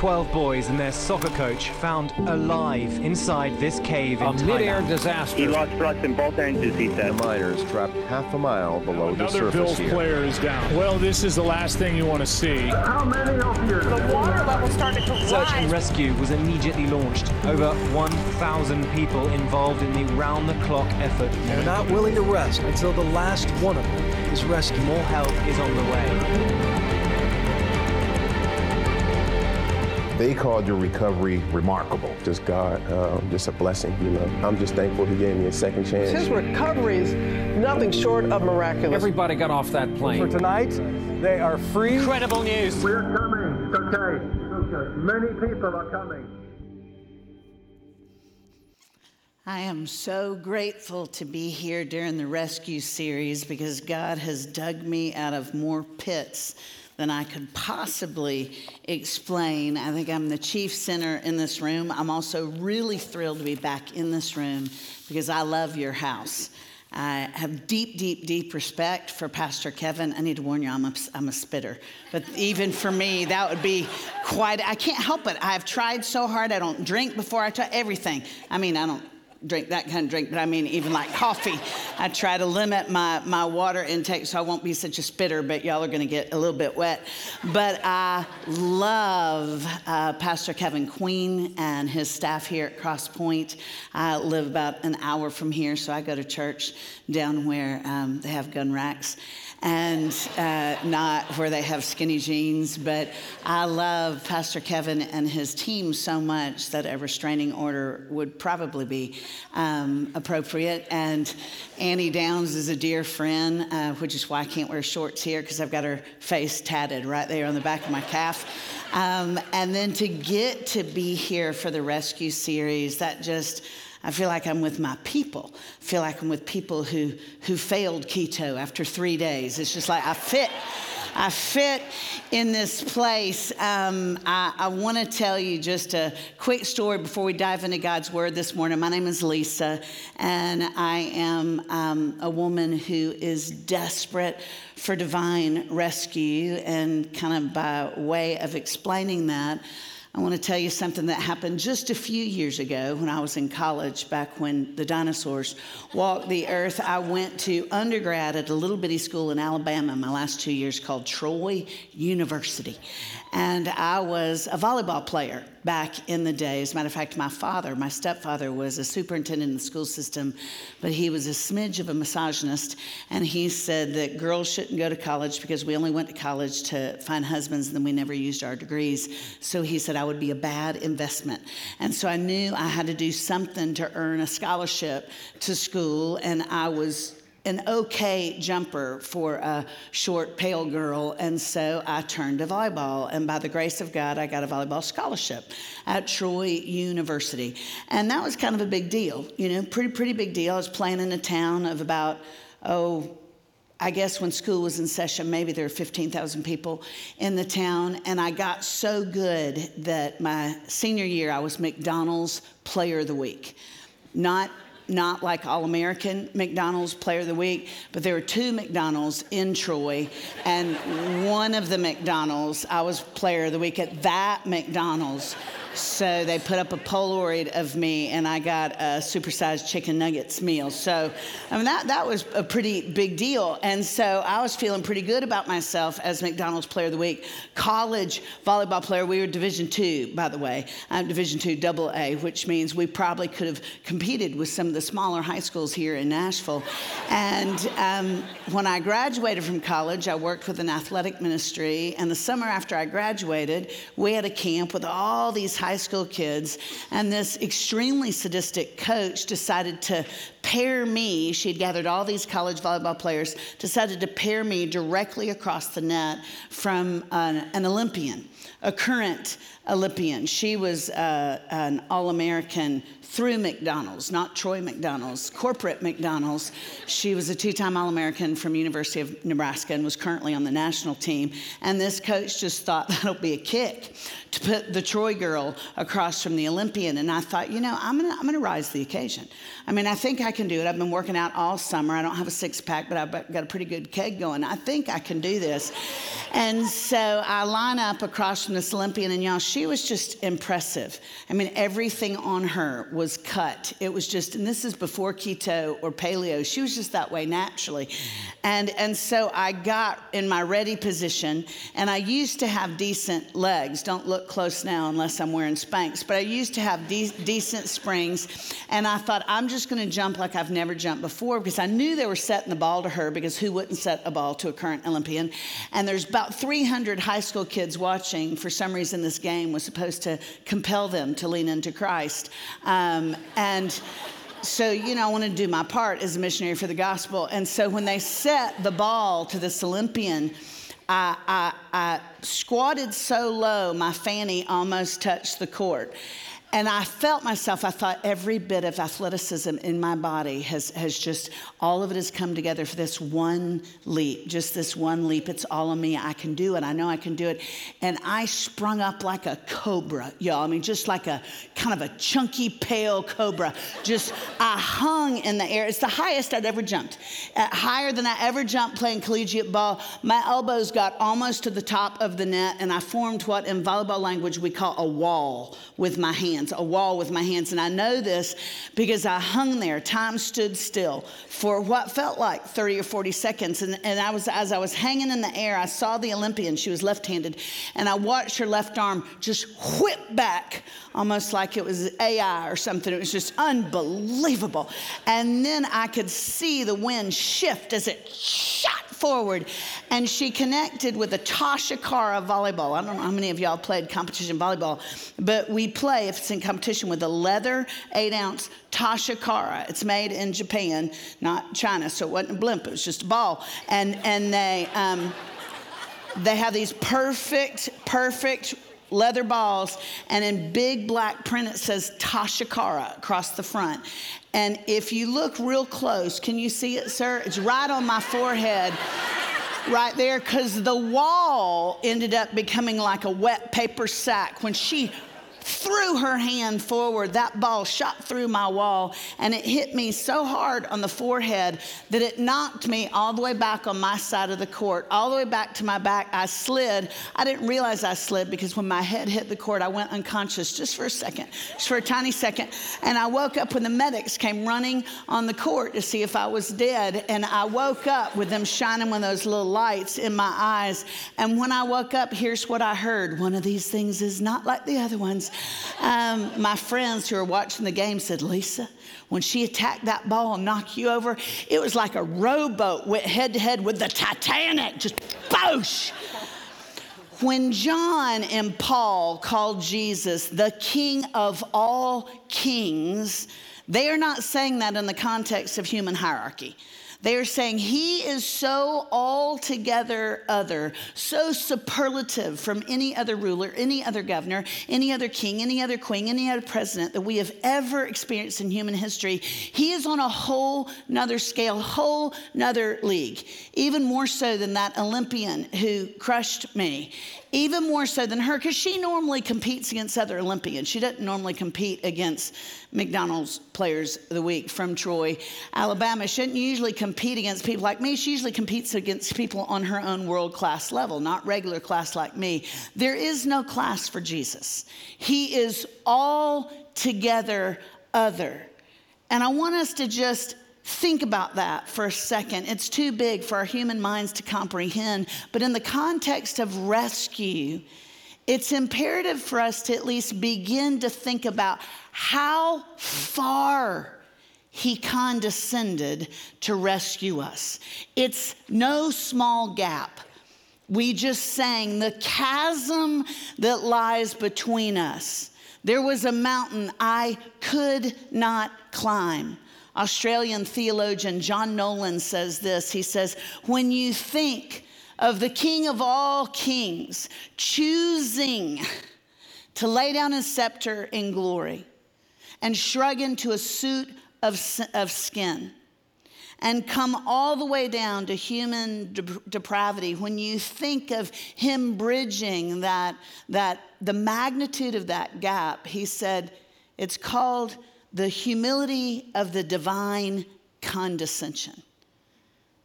12 boys and their soccer coach found alive inside this cave in A mid-air disaster. He lost thrust in both engines, he said. The miners trapped half a mile below the Another surface Bills here. player is down. Well, this is the last thing you want to see. How many of you? The water level started to Search and rescue was immediately launched. Over 1,000 people involved in the round-the-clock effort. They're not willing to rest until the last one of them is rescued. More help is on the way. They called your recovery remarkable. Just God, um, just a blessing, you know. I'm just thankful He gave me a second chance. His recovery is nothing short of miraculous. Everybody got off that plane. For tonight, they are free. Incredible news. We're coming. It's okay. It's okay. Many people are coming. I am so grateful to be here during the rescue series because God has dug me out of more pits than I could possibly explain. I think I'm the chief sinner in this room. I'm also really thrilled to be back in this room because I love your house. I have deep, deep, deep respect for Pastor Kevin. I need to warn you, I'm a, I'm a spitter. But even for me, that would be quite, I can't help it. I've tried so hard. I don't drink before I try everything. I mean, I don't drink that kind of drink, but I mean even like coffee. I try to limit my, my water intake so I won't be such a spitter, but y'all are gonna get a little bit wet. But I love uh, Pastor Kevin Queen and his staff here at Cross Point. I live about an hour from here, so I go to church down where um, they have gun racks and uh, not where they have skinny jeans. But I love Pastor Kevin and his team so much that a restraining order would probably be um, appropriate. And Annie Downs is a dear friend, uh, which is why I can't wear shorts here because I've got her face tatted right there on the back of my calf. Um, and then to get to be here for the rescue series, that just I feel like I'm with my people. I feel like I'm with people who, who failed keto after three days. It's just like I fit. I fit in this place. Um, I, I want to tell you just a quick story before we dive into God's Word this morning. My name is Lisa, and I am um, a woman who is desperate for divine rescue. And kind of by way of explaining that, I want to tell you something that happened just a few years ago when I was in college, back when the dinosaurs walked the earth. I went to undergrad at a little bitty school in Alabama, my last two years called Troy University. And I was a volleyball player back in the day. As a matter of fact, my father, my stepfather, was a superintendent in the school system, but he was a smidge of a misogynist. And he said that girls shouldn't go to college because we only went to college to find husbands and then we never used our degrees. So he said I would be a bad investment. And so I knew I had to do something to earn a scholarship to school. And I was an okay jumper for a short, pale girl, and so I turned to volleyball. And by the grace of God, I got a volleyball scholarship at Troy University. And that was kind of a big deal, you know, pretty, pretty big deal. I was playing in a town of about, oh, I guess when school was in session, maybe there were 15,000 people in the town. And I got so good that my senior year, I was McDonald's Player of the Week. Not not like All American McDonald's Player of the Week, but there were two McDonald's in Troy, and one of the McDonald's, I was Player of the Week at that McDonald's. So they put up a Polaroid of me, and I got a supersized chicken nuggets meal. So, I mean, that, that was a pretty big deal. And so I was feeling pretty good about myself as McDonald's Player of the Week. College volleyball player, we were Division two, by the way. I'm Division two double A, which means we probably could have competed with some of the smaller high schools here in Nashville. And um, when I graduated from college, I worked with an athletic ministry. And the summer after I graduated, we had a camp with all these high school kids. And this extremely sadistic coach decided to pair me, She had gathered all these college volleyball players, decided to pair me directly across the net from an, an Olympian, a current Olympian. She was uh, an All American through McDonald's, not Troy McDonald's, corporate McDonald's. She was a two-time All-American from University of Nebraska and was currently on the national team. And this coach just thought that'll be a kick to put the Troy girl across from the Olympian. And I thought, you know, I'm gonna, I'm gonna rise to the occasion. I mean, I think I can do it. I've been working out all summer. I don't have a six pack, but I've got a pretty good keg going. I think I can do this. And so I line up across from this Olympian, and y'all, she was just impressive. I mean, everything on her was cut. It was just, and this is before keto or paleo. She was just that way naturally. And, and so I got in my ready position, and I used to have decent legs. Don't look close now unless I'm wearing Spanx, but I used to have de- decent springs. And I thought, I'm just going to jump like I've never jumped before because I knew they were setting the ball to her because who wouldn't set a ball to a current Olympian? And there's about 300 high school kids watching. For some reason, this game was supposed to compel them to lean into Christ. Um, and so, you know, I want to do my part as a missionary for the gospel. And so when they set the ball to this Olympian, I, I, I squatted so low, my fanny almost touched the court. And I felt myself, I thought every bit of athleticism in my body has, has just, all of it has come together for this one leap, just this one leap. It's all on me. I can do it. I know I can do it. And I sprung up like a cobra, y'all. I mean, just like a kind of a chunky, pale cobra. Just, I hung in the air. It's the highest I'd ever jumped, uh, higher than I ever jumped playing collegiate ball. My elbows got almost to the top of the net, and I formed what in volleyball language we call a wall with my hands hands, a wall with my hands. And I know this because I hung there. Time stood still for what felt like 30 or 40 seconds. And, and I was, as I was hanging in the air, I saw the Olympian. She was left handed. And I watched her left arm just whip back, almost like it was AI or something. It was just unbelievable. And then I could see the wind shift as it shot forward. And she connected with a Tachikara volleyball. I don't know how many of y'all played competition volleyball, but we play, if in competition, with a leather eight ounce Tachikara. It's made in Japan, not China, so it wasn't a blimp, it was just a ball. And, and they, um, they have these perfect, perfect leather balls, and in big black print it says Tachikara across the front. And if you look real close, can you see it, sir? It's right on my forehead. right there, because the wall ended up becoming like a wet paper sack when she threw her hand forward. That ball shot through my wall and it hit me so hard on the forehead that it knocked me all the way back on my side of the court, all the way back to my back. I slid. I didn't realize I slid because when my head hit the court, I went unconscious just for a second, just for a tiny second. And I woke up when the medics came running on the court to see if I was dead. And I woke up with them shining one of those little lights in my eyes. And when I woke up, here's what I heard one of these things is not like the other ones. Um, my friends who were watching the game said, Lisa, when she attacked that ball and knocked you over, it was like a rowboat went head to head with the Titanic, just boosh. When John and Paul called Jesus the King of all kings, they are not saying that in the context of human hierarchy. They are saying he is so altogether other, so superlative from any other ruler, any other governor, any other king, any other queen, any other president that we have ever experienced in human history. He is on a whole nother scale, whole nother league, even more so than that Olympian who crushed me even more so than her, because she normally competes against other Olympians. She doesn't normally compete against McDonald's players of the week from Troy, Alabama. She doesn't usually compete against people like me. She usually competes against people on her own world class level, not regular class like me. There is no class for Jesus, He is all together other. And I want us to just Think about that for a second. It's too big for our human minds to comprehend. But in the context of rescue, it's imperative for us to at least begin to think about how far he condescended to rescue us. It's no small gap. We just sang the chasm that lies between us. There was a mountain I could not climb. Australian theologian John Nolan says this. He says, When you think of the King of all kings choosing to lay down his scepter in glory and shrug into a suit of, of skin and come all the way down to human de- depravity, when you think of him bridging that, that, the magnitude of that gap, he said, it's called the humility of the divine condescension.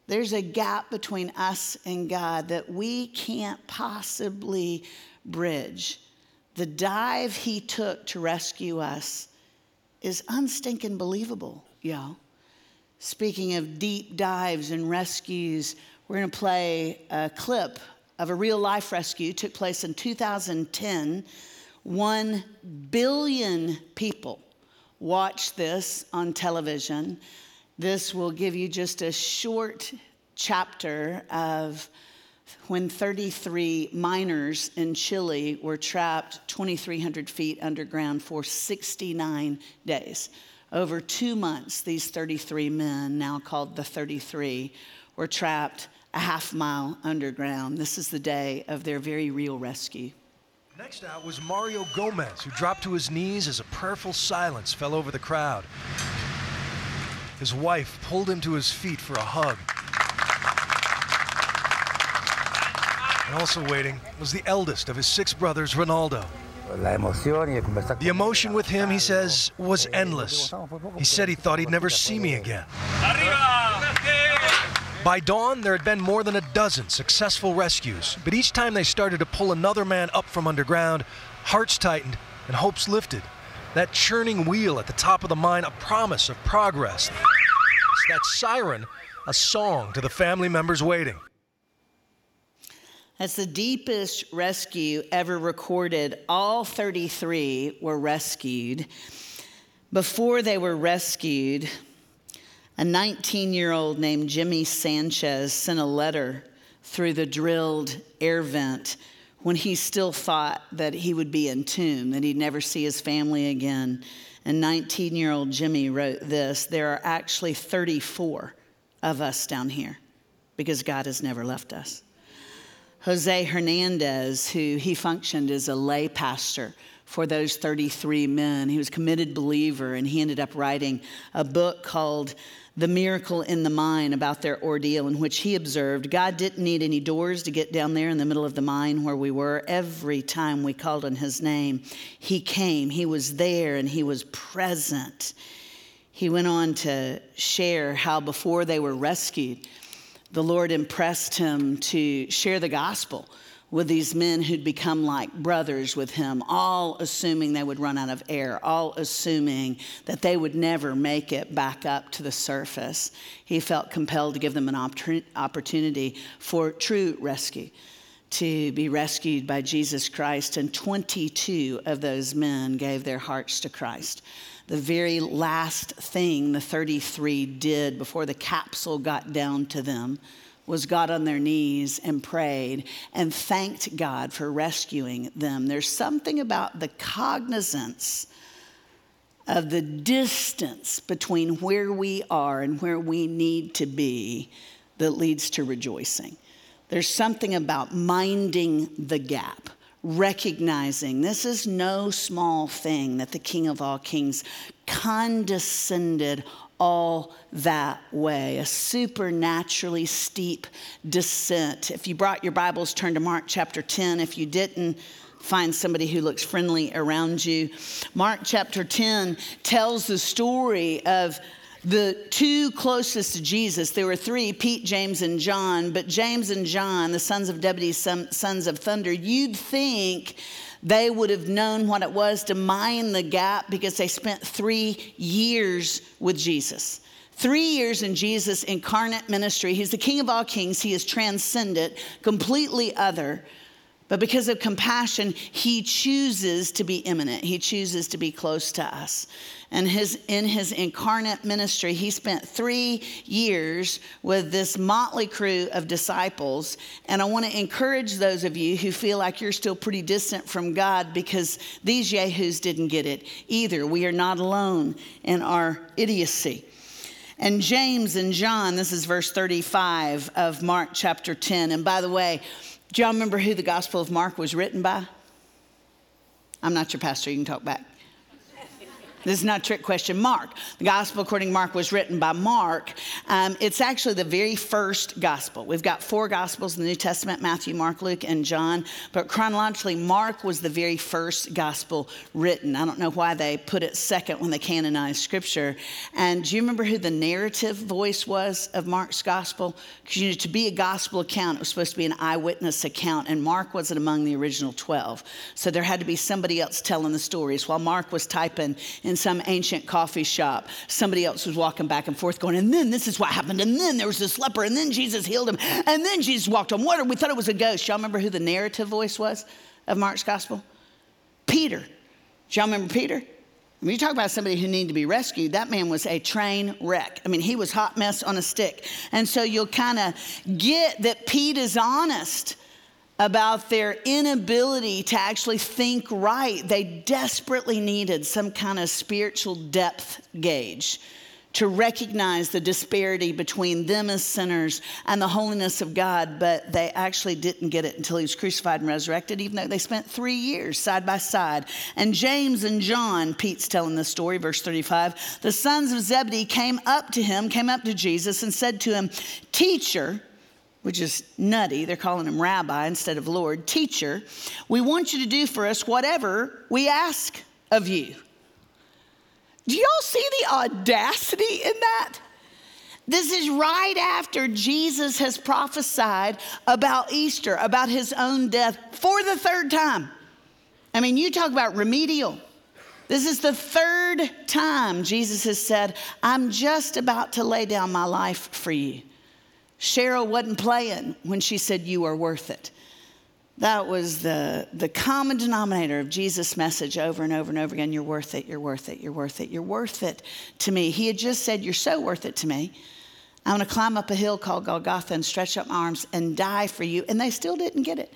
There's a gap between us and God that we can't possibly bridge. The dive he took to rescue us is unstinking believable, y'all. Speaking of deep dives and rescues, we're going to play a clip of a real life rescue. It took place in 2010. One billion people watched this on television. This will give you just a short chapter of when 33 miners in Chile were trapped 2,300 feet underground for 69 days. Over two months, these 33 men, now called the 33, were trapped a half mile underground. This is the day of their very real rescue. Next out was Mario Gomez, who dropped to his knees as a prayerful silence fell over the crowd. His wife pulled him to his feet for a hug. And also waiting was the eldest of his six brothers, Ronaldo. The emotion with him, he says, was endless. He said he thought he'd never see me again. By dawn, there had been more than a dozen successful rescues, but each time they started to pull another man up from underground, hearts tightened and hopes lifted. That churning wheel at the top of the mine, a promise of progress. That siren, a song to the family members waiting. That's the deepest rescue ever recorded. All 33 were rescued. Before they were rescued, a 19 year old named Jimmy Sanchez sent a letter through the drilled air vent when he still thought that he would be entombed, that he'd never see his family again. And 19 year old Jimmy wrote this There are actually 34 of us down here because God has never left us. Jose Henriquez, who he functioned as a lay pastor for those 33 men, he was a committed believer, and he ended up writing a book called The Miracle in the Mine about their ordeal, in which he observed God didn't need any doors to get down there in the middle of the mine where we were. Every time we called on his name, he came, he was there, and he was present. He went on to share how before they were rescued, the Lord impressed him to share the gospel with these men who'd become like brothers with him, all assuming they would run out of air, all assuming that they would never make it back up to the surface. He felt compelled to give them an opportunity for true rescue, to be rescued by Jesus Christ. And 22 of those men gave their hearts to Christ the very last thing the 33 did before the capsule got down to them was got on their knees and prayed and thanked God for rescuing them. There's something about the cognizance of the distance between where we are and where we need to be that leads to rejoicing. There's something about minding the gap recognizing this is no small thing that the King of all kings condescended all that way, a supernaturally steep descent. If you brought your Bibles, turn to Mark chapter 10. If you didn't, find somebody who looks friendly around you. Mark chapter 10 tells the story of the two closest to Jesus, there were three Pete, James, and John, but James and John, the sons of Zebedee, sons of thunder, you'd think they would have known what it was to mine the gap because they spent three years with Jesus. Three years in Jesus' incarnate ministry. He's the King of all kings, he is transcendent, completely other. But because of compassion, he chooses to be immanent. He chooses to be close to us. And his, in his incarnate ministry, he spent three years with this motley crew of disciples. And I want to encourage those of you who feel like you're still pretty distant from God because these yahoos didn't get it either. We are not alone in our idiocy. And James and John, this is verse 35 of Mark chapter 10. And by the way, do y'all remember who the Gospel of Mark was written by? I'm not your pastor, you can talk back. This is not a trick question. Mark. The gospel according to Mark was written by Mark. Um, it's actually the very first gospel. We've got four gospels in the New Testament Matthew, Mark, Luke, and John. But chronologically, Mark was the very first gospel written. I don't know why they put it second when they canonized scripture. And do you remember who the narrative voice was of Mark's gospel? Because you know, to be a gospel account, it was supposed to be an eyewitness account. And Mark wasn't among the original 12. So there had to be somebody else telling the stories. While Mark was typing in in some ancient coffee shop. Somebody else was walking back and forth going, and then this is what happened, and then there was this leper, and then Jesus healed him, and then Jesus walked on water. We thought it was a ghost. Y'all remember who the narrative voice was of Mark's gospel? Peter. Y'all remember Peter? When you talk about somebody who needed to be rescued, that man was a train wreck. I mean, he was hot mess on a stick. And so you'll kind of get that Pete is honest about their inability to actually think right. They desperately needed some kind of spiritual depth gauge to recognize the disparity between them as sinners and the holiness of God, but they actually didn't get it until he was crucified and resurrected, even though they spent three years side by side. And James and John, Pete's telling the story, verse 35, the sons of Zebedee came up to him, came up to Jesus, and said to him, Teacher, which is nutty. They're calling him rabbi instead of Lord. Teacher, we want you to do for us whatever we ask of you. Do y'all see the audacity in that? This is right after Jesus has prophesied about Easter, about his own death for the third time. I mean, you talk about remedial. This is the third time Jesus has said, I'm just about to lay down my life for you. Cheryl wasn't playing when she said, You are worth it. That was the, the common denominator of Jesus' message over and over and over again. You're worth it, you're worth it, you're worth it, you're worth it to me. He had just said, You're so worth it to me. I'm going to climb up a hill called Golgotha and stretch up my arms and die for you. And they still didn't get it.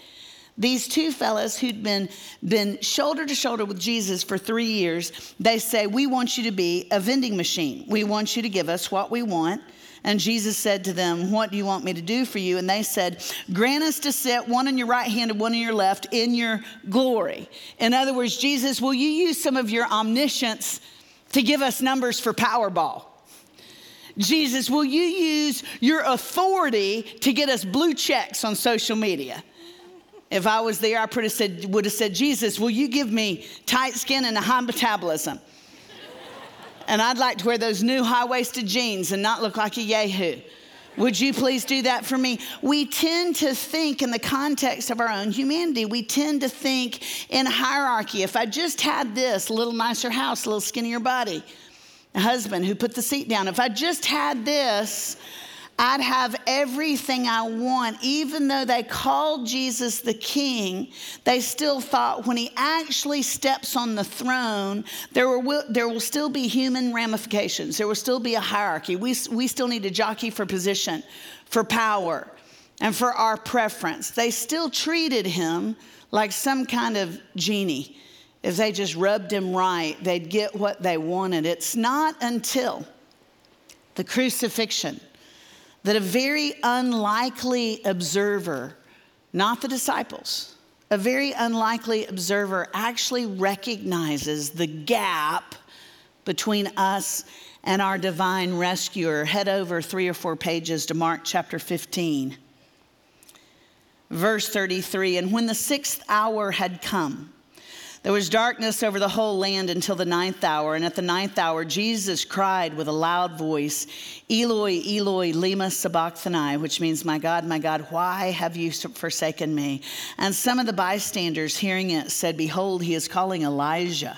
These two fellas who'd been, been shoulder to shoulder with Jesus for three years, they say, We want you to be a vending machine. We want you to give us what we want. And Jesus said to them, What do you want me to do for you? And they said, Grant us to sit one on your right hand and one on your left in your glory. In other words, Jesus, will you use some of your omniscience to give us numbers for Powerball? Jesus, will you use your authority to get us blue checks on social media? If I was there, I would have said, would have said, Jesus, will you give me tight skin and a high metabolism? And I'd like to wear those new high waisted jeans and not look like a Yahoo. Would you please do that for me? We tend to think in the context of our own humanity. We tend to think in hierarchy. If I just had this, a little nicer house, a little skinnier body, a husband who put the seat down, if I just had this, I'd have everything I want. Even though they called Jesus the king, they still thought when he actually steps on the throne, there will, there will still be human ramifications. There will still be a hierarchy. We, we still need to jockey for position, for power, and for our preference. They still treated him like some kind of genie. If they just rubbed him right, they'd get what they wanted. It's not until the crucifixion that a very unlikely observer, not the disciples, a very unlikely observer actually recognizes the gap between us and our divine rescuer. Head over three or four pages to Mark chapter 15, verse 33. And when the sixth hour had come, there was darkness over the whole land until the ninth hour. And at the ninth hour, Jesus cried with a loud voice, Eloi, Eloi, lema sabachthani, which means, My God, my God, why have you forsaken me? And some of the bystanders hearing it said, Behold, he is calling Elijah.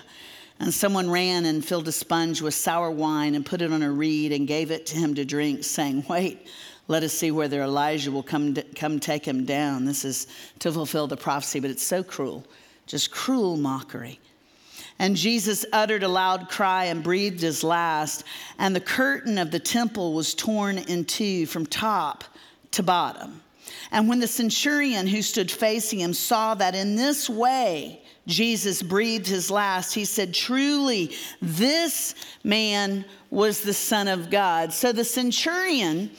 And someone ran and filled a sponge with sour wine and put it on a reed and gave it to him to drink, saying, Wait, let us see whether Elijah will come, come take him down. This is to fulfill the prophecy, but it's so cruel just cruel mockery. And Jesus uttered a loud cry and breathed his last, and the curtain of the temple was torn in two from top to bottom. And when the centurion who stood facing him saw that in this way Jesus breathed his last, he said, Truly, this man was the Son of God. So the centurion,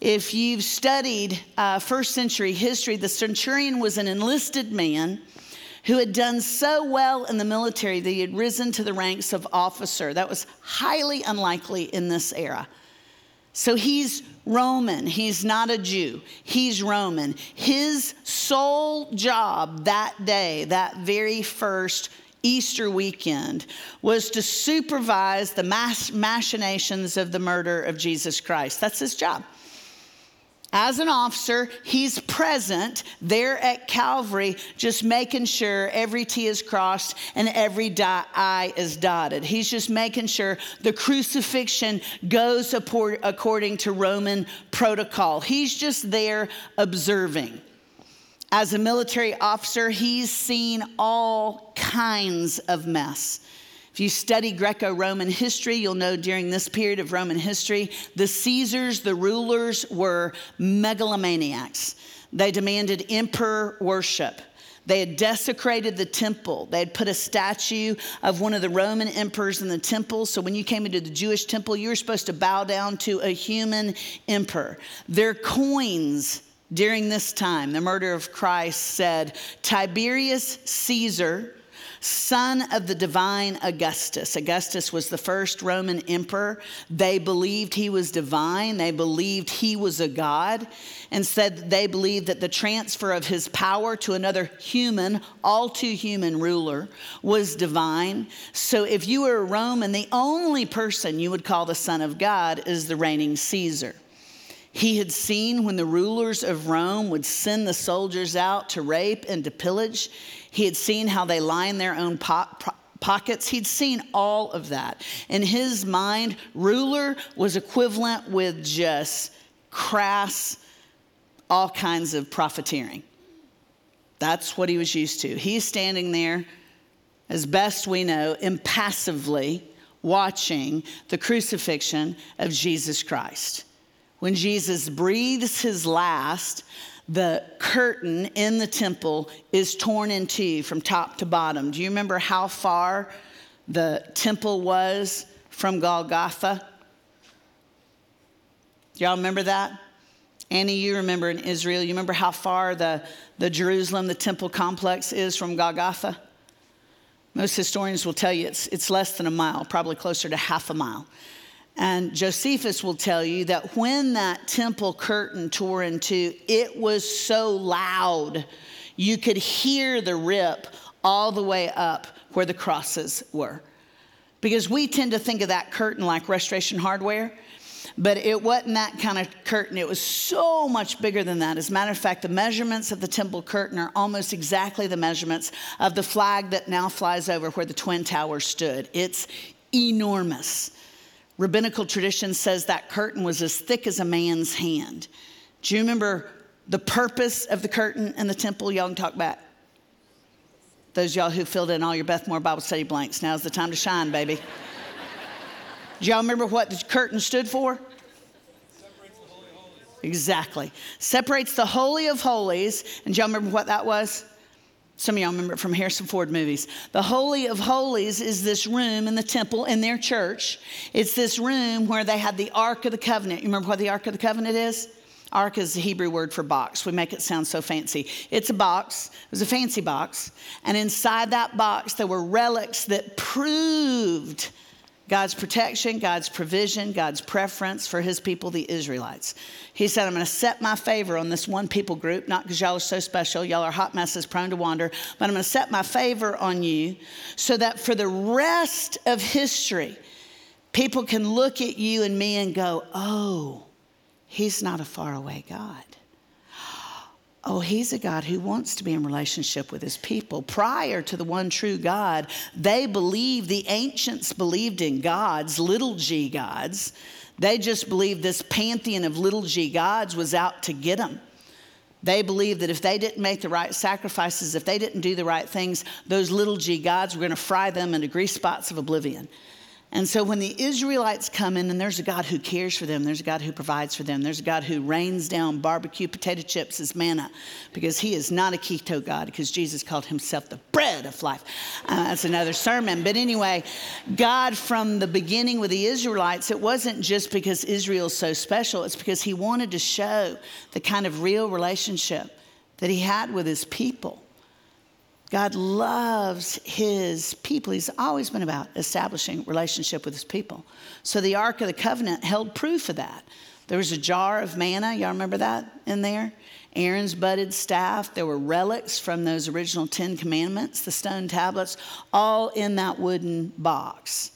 if you've studied uh, first century history, the centurion was an enlisted man who had done so well in the military that he had risen to the ranks of officer. That was highly unlikely in this era. So he's Roman. He's not a Jew. He's Roman. His sole job that day, that very first Easter weekend, was to supervise the machinations of the murder of Jesus Christ. That's his job. As an officer, he's present there at Calvary, just making sure every T is crossed and every I is dotted. He's just making sure the crucifixion goes according to Roman protocol. He's just there observing. As a military officer, he's seen all kinds of mess. If you study Greco Roman history, you'll know during this period of Roman history, the Caesars, the rulers, were megalomaniacs. They demanded emperor worship. They had desecrated the temple. They had put a statue of one of the Roman emperors in the temple. So when you came into the Jewish temple, you were supposed to bow down to a human emperor. Their coins during this time, the murder of Christ, said Tiberius Caesar son of the divine Augustus. Augustus was the first Roman emperor. They believed he was divine, they believed he was a god, and said they believed that the transfer of his power to another human, all too human ruler was divine. So if you were a Roman, the only person you would call the son of God is the reigning Caesar. He had seen when the rulers of Rome would send the soldiers out to rape and to pillage. He had seen how they line their own po- pockets. He'd seen all of that. In his mind, ruler was equivalent with just crass, all kinds of profiteering. That's what he was used to. He's standing there, as best we know, impassively watching the crucifixion of Jesus Christ. When Jesus breathes his last, the curtain in the temple is torn in two from top to bottom. Do you remember how far the temple was from Golgotha? Y'all remember that? Annie, you remember in Israel, you remember how far the, the Jerusalem, the temple complex is from Golgotha? Most historians will tell you it's, it's less than a mile, probably closer to half a mile. And Josephus will tell you that when that temple curtain tore in two, it was so loud, you could hear the rip all the way up where the crosses were. Because we tend to think of that curtain like restoration hardware, but it wasn't that kind of curtain. It was so much bigger than that. As a matter of fact, the measurements of the temple curtain are almost exactly the measurements of the flag that now flies over where the Twin Towers stood. It's enormous. Rabbinical tradition says that curtain was as thick as a man's hand. Do you remember the purpose of the curtain in the temple? Y'all can talk back. Those y'all who filled in all your Beth Moore Bible study blanks, now's the time to shine, baby. Do y'all remember what the curtain stood for? Separates the holy holies. exactly. Separates the Holy of Holies. And do y'all remember what that was? Some of y'all remember it from Harrison Ford movies. The Holy of Holies is this room in the temple in their church. It's this room where they had the Ark of the Covenant. You remember what the Ark of the Covenant is? Ark is the Hebrew word for box. We make it sound so fancy. It's a box, it was a fancy box. And inside that box, there were relics that proved God's protection, God's provision, God's preference for his people, the Israelites. He said, I'm going to set my favor on this one people group, not because y'all are so special, y'all are hot messes prone to wander, but I'm going to set my favor on you so that for the rest of history, people can look at you and me and go, oh, he's not a faraway God. Oh, he's a God who wants to be in relationship with his people. Prior to the one true God, they believed, the ancients believed in gods, little g gods. They just believed this pantheon of little g gods was out to get them. They believed that if they didn't make the right sacrifices, if they didn't do the right things, those little g gods were going to fry them into grease spots of oblivion. And so when the Israelites come in, and there's a God who cares for them, there's a God who provides for them, there's a God who rains down barbecue potato chips as manna, because he is not a keto God, because Jesus called himself the bread of life. Uh, that's another sermon. But anyway, God from the beginning with the Israelites, it wasn't just because Israel's so special, it's because he wanted to show the kind of real relationship that he had with his people. God loves his people. He's always been about establishing relationship with his people. So the Ark of the Covenant held proof of that. There was a jar of manna, y'all remember that in there? Aaron's budded staff. There were relics from those original Ten Commandments, the stone tablets, all in that wooden box.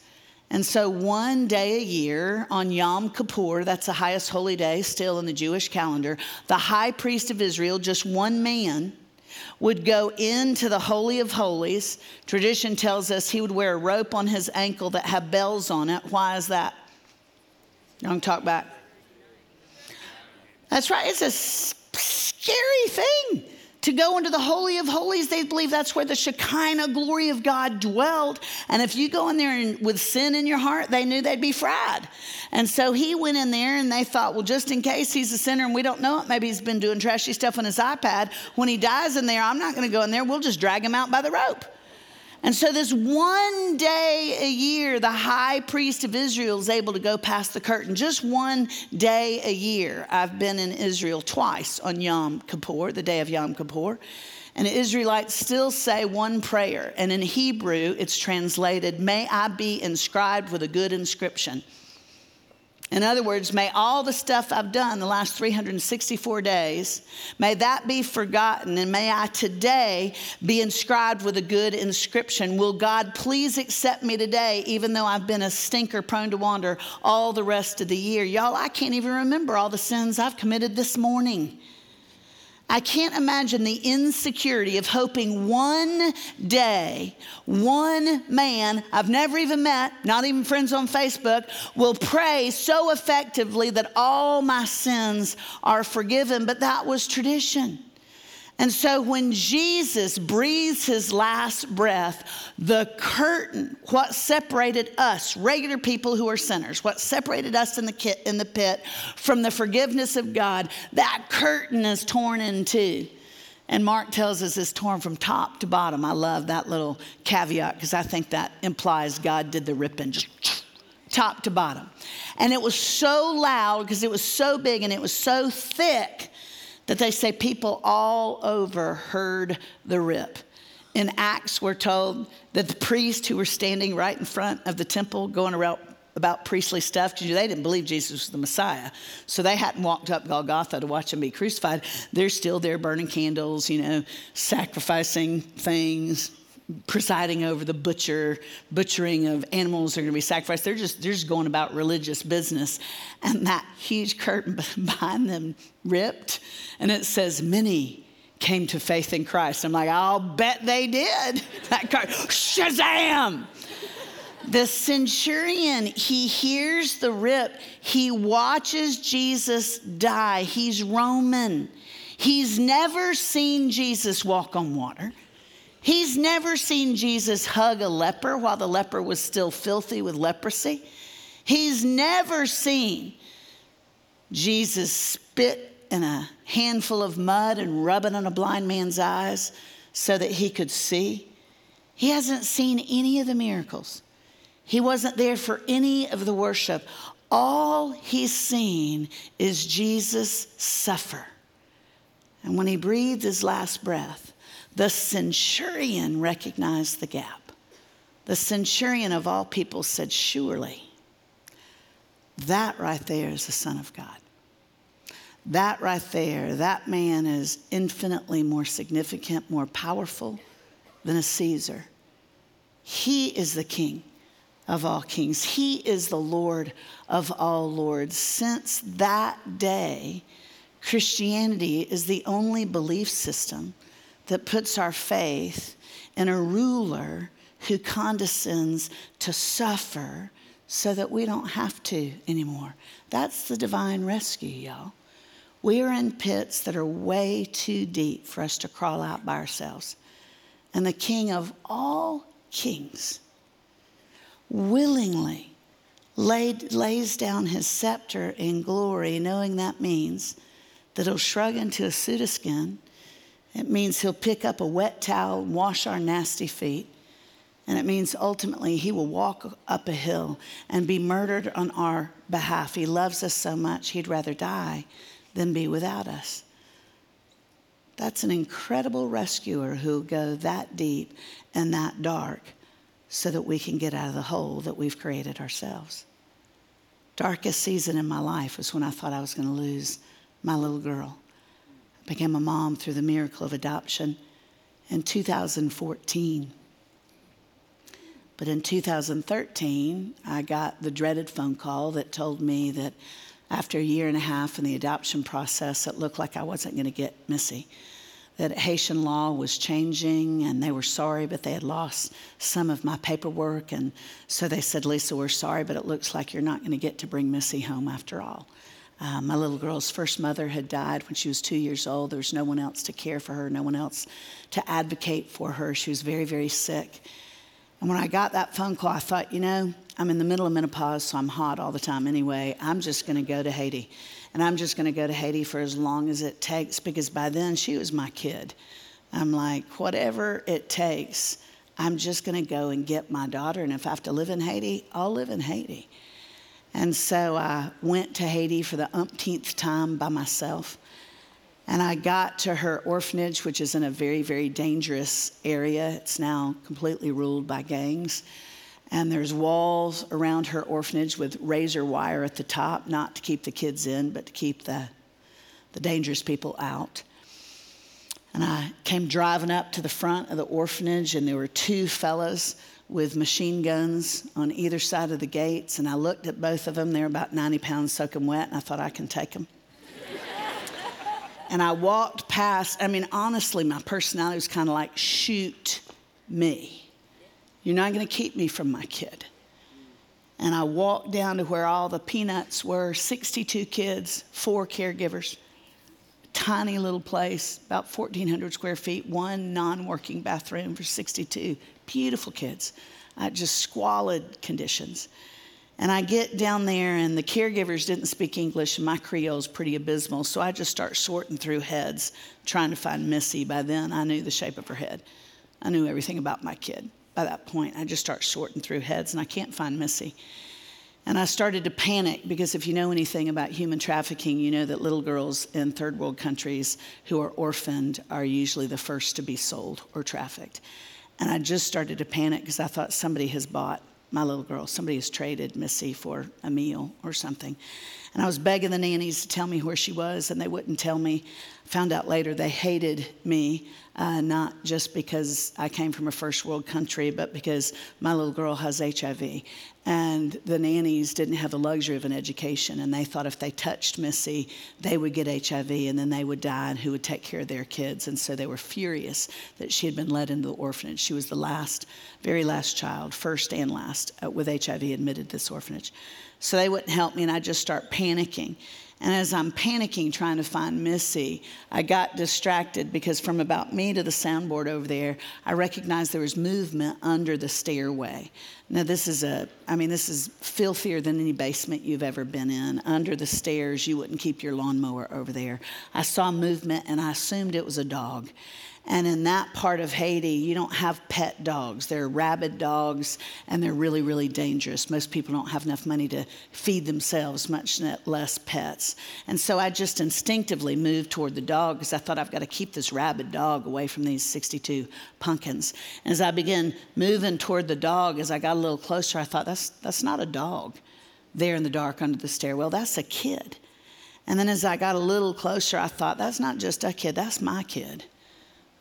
And so, one day a year on Yom Kippur, that's the highest holy day still in the Jewish calendar, the high priest of Israel, just one man, would go into the Holy of Holies. Tradition tells us he would wear a rope on his ankle that had bells on it. Why is that? Young talk back. That's right. It's a scary thing to go into the Holy of Holies. They believe that's where the Shekinah glory of God dwelled. And if you go in there and, with sin in your heart, they knew they'd be fried. And so he went in there and they thought, well, just in case he's a sinner and we don't know it, maybe he's been doing trashy stuff on his iPad. When he dies in there, I'm not going to go in there. We'll just drag him out by the rope. And so, this one day a year, the high priest of Israel is able to go past the curtain. Just one day a year. I've been in Israel twice on Yom Kippur, the day of Yom Kippur. And Israelites still say one prayer. And in Hebrew, it's translated, May I be inscribed with a good inscription. In other words, may all the stuff I've done the last 364 days, may that be forgotten, and may I today be inscribed with a good inscription. Will God please accept me today, even though I've been a stinker prone to wander all the rest of the year? Y'all, I can't even remember all the sins I've committed this morning. I can't imagine the insecurity of hoping one day, one man I've never even met, not even friends on Facebook, will pray so effectively that all my sins are forgiven. But that was tradition. And so when Jesus breathes his last breath, the curtain, what separated us, regular people who are sinners, what separated us in the, kit, in the pit from the forgiveness of God, that curtain is torn in two. And Mark tells us it's torn from top to bottom. I love that little caveat because I think that implies God did the ripping, just top to bottom. And it was so loud because it was so big and it was so thick that they say people all over heard the rip. In Acts, we're told that the priests who were standing right in front of the temple going around about priestly stuff because they didn't believe Jesus was the Messiah. So they hadn't walked up Golgotha to watch him be crucified. They're still there burning candles, you know, sacrificing things, presiding over the butcher, butchering of animals that are going to be sacrificed. They're just, they're just going about religious business. And that huge curtain behind them ripped, and it says, Many came to faith in Christ. I'm like, I'll bet they did. That curtain, Shazam! The centurion, he hears the rip. He watches Jesus die. He's Roman. He's never seen Jesus walk on water. He's never seen Jesus hug a leper while the leper was still filthy with leprosy. He's never seen Jesus spit in a handful of mud and rub it on a blind man's eyes so that he could see. He hasn't seen any of the miracles. He wasn't there for any of the worship. All he's seen is Jesus suffer. And when he breathed his last breath, the centurion recognized the gap. The centurion of all people said, Surely, that right there is the Son of God. That right there, that man is infinitely more significant, more powerful than a Caesar. He is the King of all kings, He is the Lord of all lords. Since that day, Christianity is the only belief system that puts our faith in a ruler who condescends to suffer so that we don't have to anymore. That's the divine rescue, y'all. We are in pits that are way too deep for us to crawl out by ourselves. And the King of all kings willingly laid, lays down his scepter in glory, knowing that means that he'll shrug into a suit of skin it means he'll pick up a wet towel and wash our nasty feet. And it means ultimately he will walk up a hill and be murdered on our behalf. He loves us so much, he'd rather die than be without us. That's an incredible rescuer who'll go that deep and that dark so that we can get out of the hole that we've created ourselves. Darkest season in my life was when I thought I was going to lose my little girl. Became a mom through the miracle of adoption in 2014. But in 2013, I got the dreaded phone call that told me that after a year and a half in the adoption process, it looked like I wasn't going to get Missy. That Haitian law was changing and they were sorry, but they had lost some of my paperwork. And so they said, Lisa, we're sorry, but it looks like you're not going to get to bring Missy home after all. Uh, my little girl's first mother had died when she was two years old. There was no one else to care for her, no one else to advocate for her. She was very, very sick. And when I got that phone call, I thought, you know, I'm in the middle of menopause, so I'm hot all the time anyway. I'm just going to go to Haiti. And I'm just going to go to Haiti for as long as it takes because by then she was my kid. I'm like, whatever it takes, I'm just going to go and get my daughter. And if I have to live in Haiti, I'll live in Haiti. And so I went to Haiti for the umpteenth time by myself. And I got to her orphanage, which is in a very, very dangerous area. It's now completely ruled by gangs. And there's walls around her orphanage with razor wire at the top, not to keep the kids in, but to keep the, the dangerous people out. And I came driving up to the front of the orphanage, and there were two fellows with machine guns on either side of the gates. And I looked at both of them. They're about 90 pounds soaking wet, and I thought I can take them. And I walked past, I mean, honestly, my personality was kind of like, shoot me. You're not going to keep me from my kid. And I walked down to where all the peanuts were 62 kids, four caregivers, tiny little place, about 1,400 square feet, one non working bathroom for 62. Beautiful kids, uh, just squalid conditions. And I get down there, and the caregivers didn't speak English, and my Creole is pretty abysmal. So I just start sorting through heads, trying to find Missy. By then, I knew the shape of her head. I knew everything about my kid. By that point, I just start sorting through heads, and I can't find Missy. And I started to panic because if you know anything about human trafficking, you know that little girls in third world countries who are orphaned are usually the first to be sold or trafficked. And I just started to panic because I thought somebody has bought my little girl. Somebody has traded Missy for a meal or something. And I was begging the nannies to tell me where she was, and they wouldn't tell me. Found out later they hated me, uh, not just because I came from a first world country, but because my little girl has HIV. And the nannies didn't have the luxury of an education, and they thought if they touched Missy, they would get HIV and then they would die, and who would take care of their kids. And so they were furious that she had been led into the orphanage. She was the last, very last child, first and last, uh, with HIV admitted to this orphanage. So they wouldn't help me, and I just start panicking. And as I'm panicking trying to find Missy, I got distracted because from about me to the soundboard over there, I recognized there was movement under the stairway. Now, this is a, I mean, this is filthier than any basement you've ever been in. Under the stairs, you wouldn't keep your lawnmower over there. I saw movement and I assumed it was a dog. And in that part of Haiti, you don't have pet dogs. They're rabid dogs, and they're really, really dangerous. Most people don't have enough money to feed themselves, much less pets. And so I just instinctively moved toward the dog because I thought I've got to keep this rabid dog away from these 62 pumpkins. And as I began moving toward the dog, as I got a little closer, I thought, that's, that's not a dog there in the dark under the stairwell. That's a kid. And then as I got a little closer, I thought, that's not just a kid, that's my kid.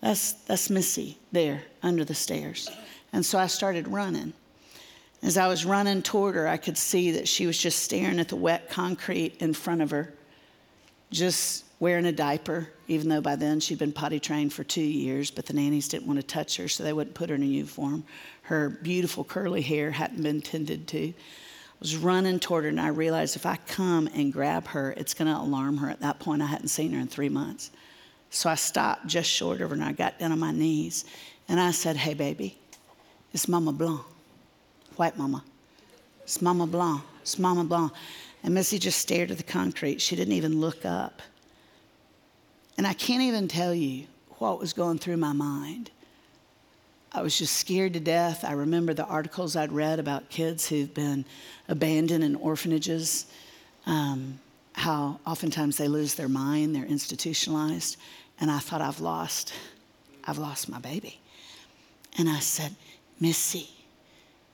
That's, that's Missy there under the stairs. And so I started running. As I was running toward her, I could see that she was just staring at the wet concrete in front of her, just wearing a diaper, even though by then she'd been potty trained for two years, but the nannies didn't want to touch her, so they wouldn't put her in a uniform. Her beautiful curly hair hadn't been tended to. I was running toward her, and I realized if I come and grab her, it's going to alarm her. At that point, I hadn't seen her in three months. So I stopped just short of her and I got down on my knees and I said, Hey, baby, it's Mama Blanc, white mama. It's Mama Blanc, it's Mama Blanc. And Missy just stared at the concrete. She didn't even look up. And I can't even tell you what was going through my mind. I was just scared to death. I remember the articles I'd read about kids who've been abandoned in orphanages. Um, how oftentimes they lose their mind, they're institutionalized. And I thought, I've lost, I've lost my baby. And I said, Missy,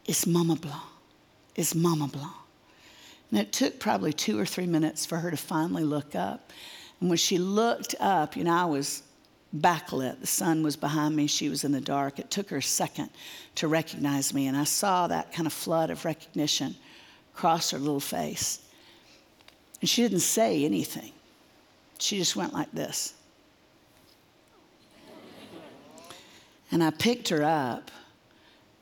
it's Mama Blanc. It's Mama Blanc. And it took probably two or three minutes for her to finally look up. And when she looked up, you know, I was backlit. The sun was behind me. She was in the dark. It took her a second to recognize me. And I saw that kind of flood of recognition cross her little face. And she didn't say anything. She just went like this. And I picked her up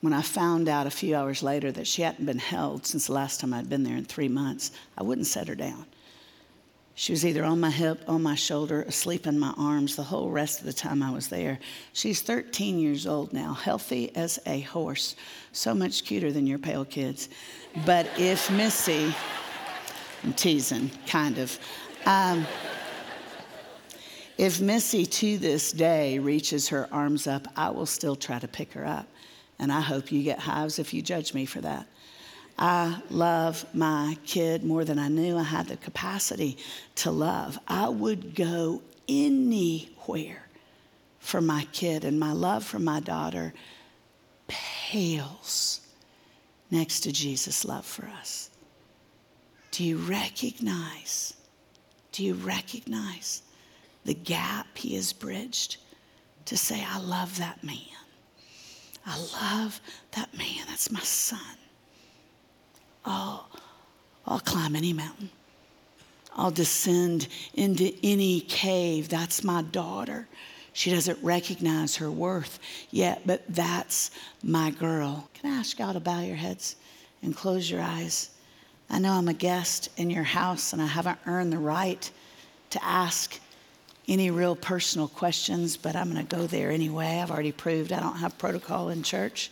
when I found out a few hours later that she hadn't been held since the last time I'd been there in three months. I wouldn't set her down. She was either on my hip, on my shoulder, asleep in my arms the whole rest of the time I was there. She's 13 years old now, healthy as a horse, so much cuter than your pale kids. But if Missy, I'm teasing, kind of. Um, if Missy to this day reaches her arms up, I will still try to pick her up. And I hope you get hives if you judge me for that. I love my kid more than I knew I had the capacity to love. I would go anywhere for my kid, and my love for my daughter pales next to Jesus' love for us. Do you recognize? Do you recognize the gap he has bridged to say, I love that man? I love that man. That's my son. Oh, I'll climb any mountain. I'll descend into any cave. That's my daughter. She doesn't recognize her worth yet, but that's my girl. Can I ask y'all to bow your heads and close your eyes? I know I'm a guest in your house and I haven't earned the right to ask any real personal questions, but I'm going to go there anyway. I've already proved I don't have protocol in church.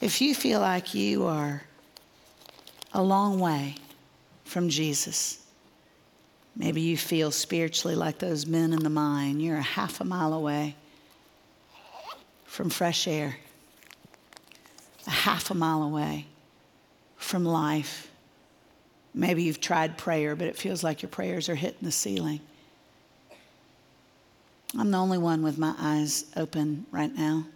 If you feel like you are a long way from Jesus, maybe you feel spiritually like those men in the mine, you're a half a mile away from fresh air, a half a mile away from life. Maybe you've tried prayer, but it feels like your prayers are hitting the ceiling. I'm the only one with my eyes open right now.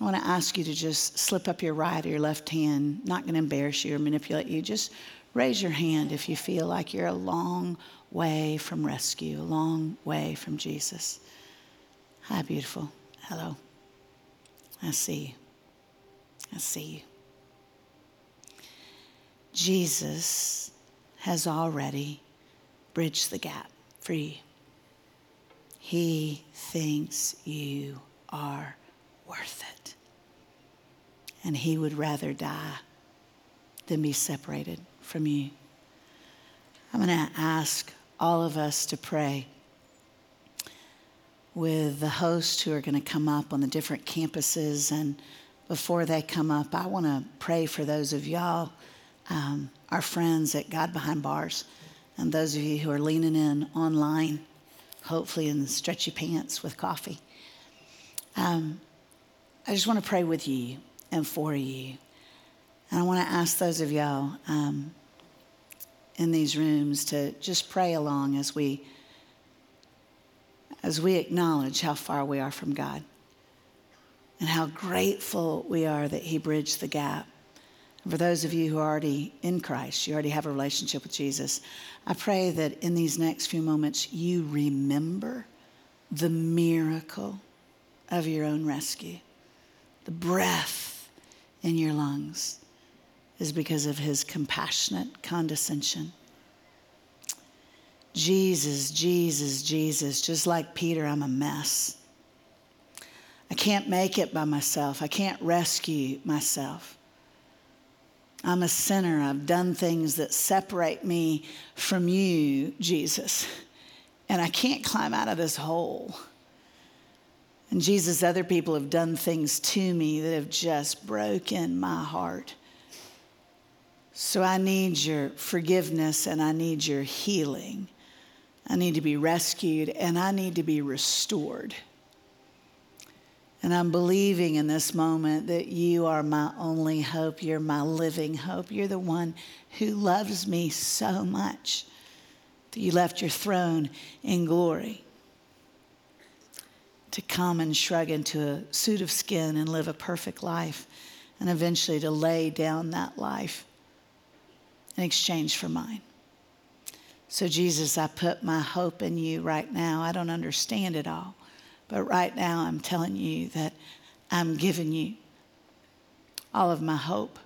I want to ask you to just slip up your right or your left hand. Not going to embarrass you or manipulate you. Just raise your hand if you feel like you're a long way from rescue, a long way from Jesus. Hi, beautiful. Hello. I see you. I see you. Jesus has already bridged the gap for you. He thinks you are worth it. And he would rather die than be separated from you. I'm going to ask all of us to pray with the hosts who are going to come up on the different campuses. And before they come up, I want to pray for those of y'all um, our friends at God Behind Bars, and those of you who are leaning in online, hopefully in stretchy pants with coffee. Um, I just want to pray with you and for you. And I want to ask those of y'all um, in these rooms to just pray along as we as we acknowledge how far we are from God and how grateful we are that He bridged the gap for those of you who are already in Christ, you already have a relationship with Jesus, I pray that in these next few moments you remember the miracle of your own rescue. The breath in your lungs is because of his compassionate condescension. Jesus, Jesus, Jesus, just like Peter, I'm a mess. I can't make it by myself. I can't rescue myself. I'm a sinner. I've done things that separate me from you, Jesus. And I can't climb out of this hole. And Jesus, other people have done things to me that have just broken my heart. So I need your forgiveness and I need your healing. I need to be rescued and I need to be restored. And I'm believing in this moment that you are my only hope. You're my living hope. You're the one who loves me so much that you left your throne in glory to come and shrug into a suit of skin and live a perfect life, and eventually to lay down that life in exchange for mine. So, Jesus, I put my hope in you right now. I don't understand it all, but right now I'm telling you that I'm giving you all of my hope.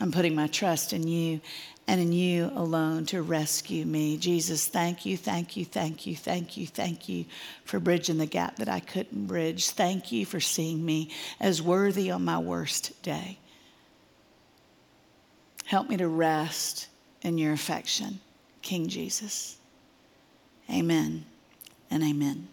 I'm putting my trust in you and in you alone to rescue me. Jesus, thank you, thank you, thank you, thank you, thank you for bridging the gap that I couldn't bridge. Thank you for seeing me as worthy on my worst day. Help me to rest in your affection, King Jesus. Amen and amen.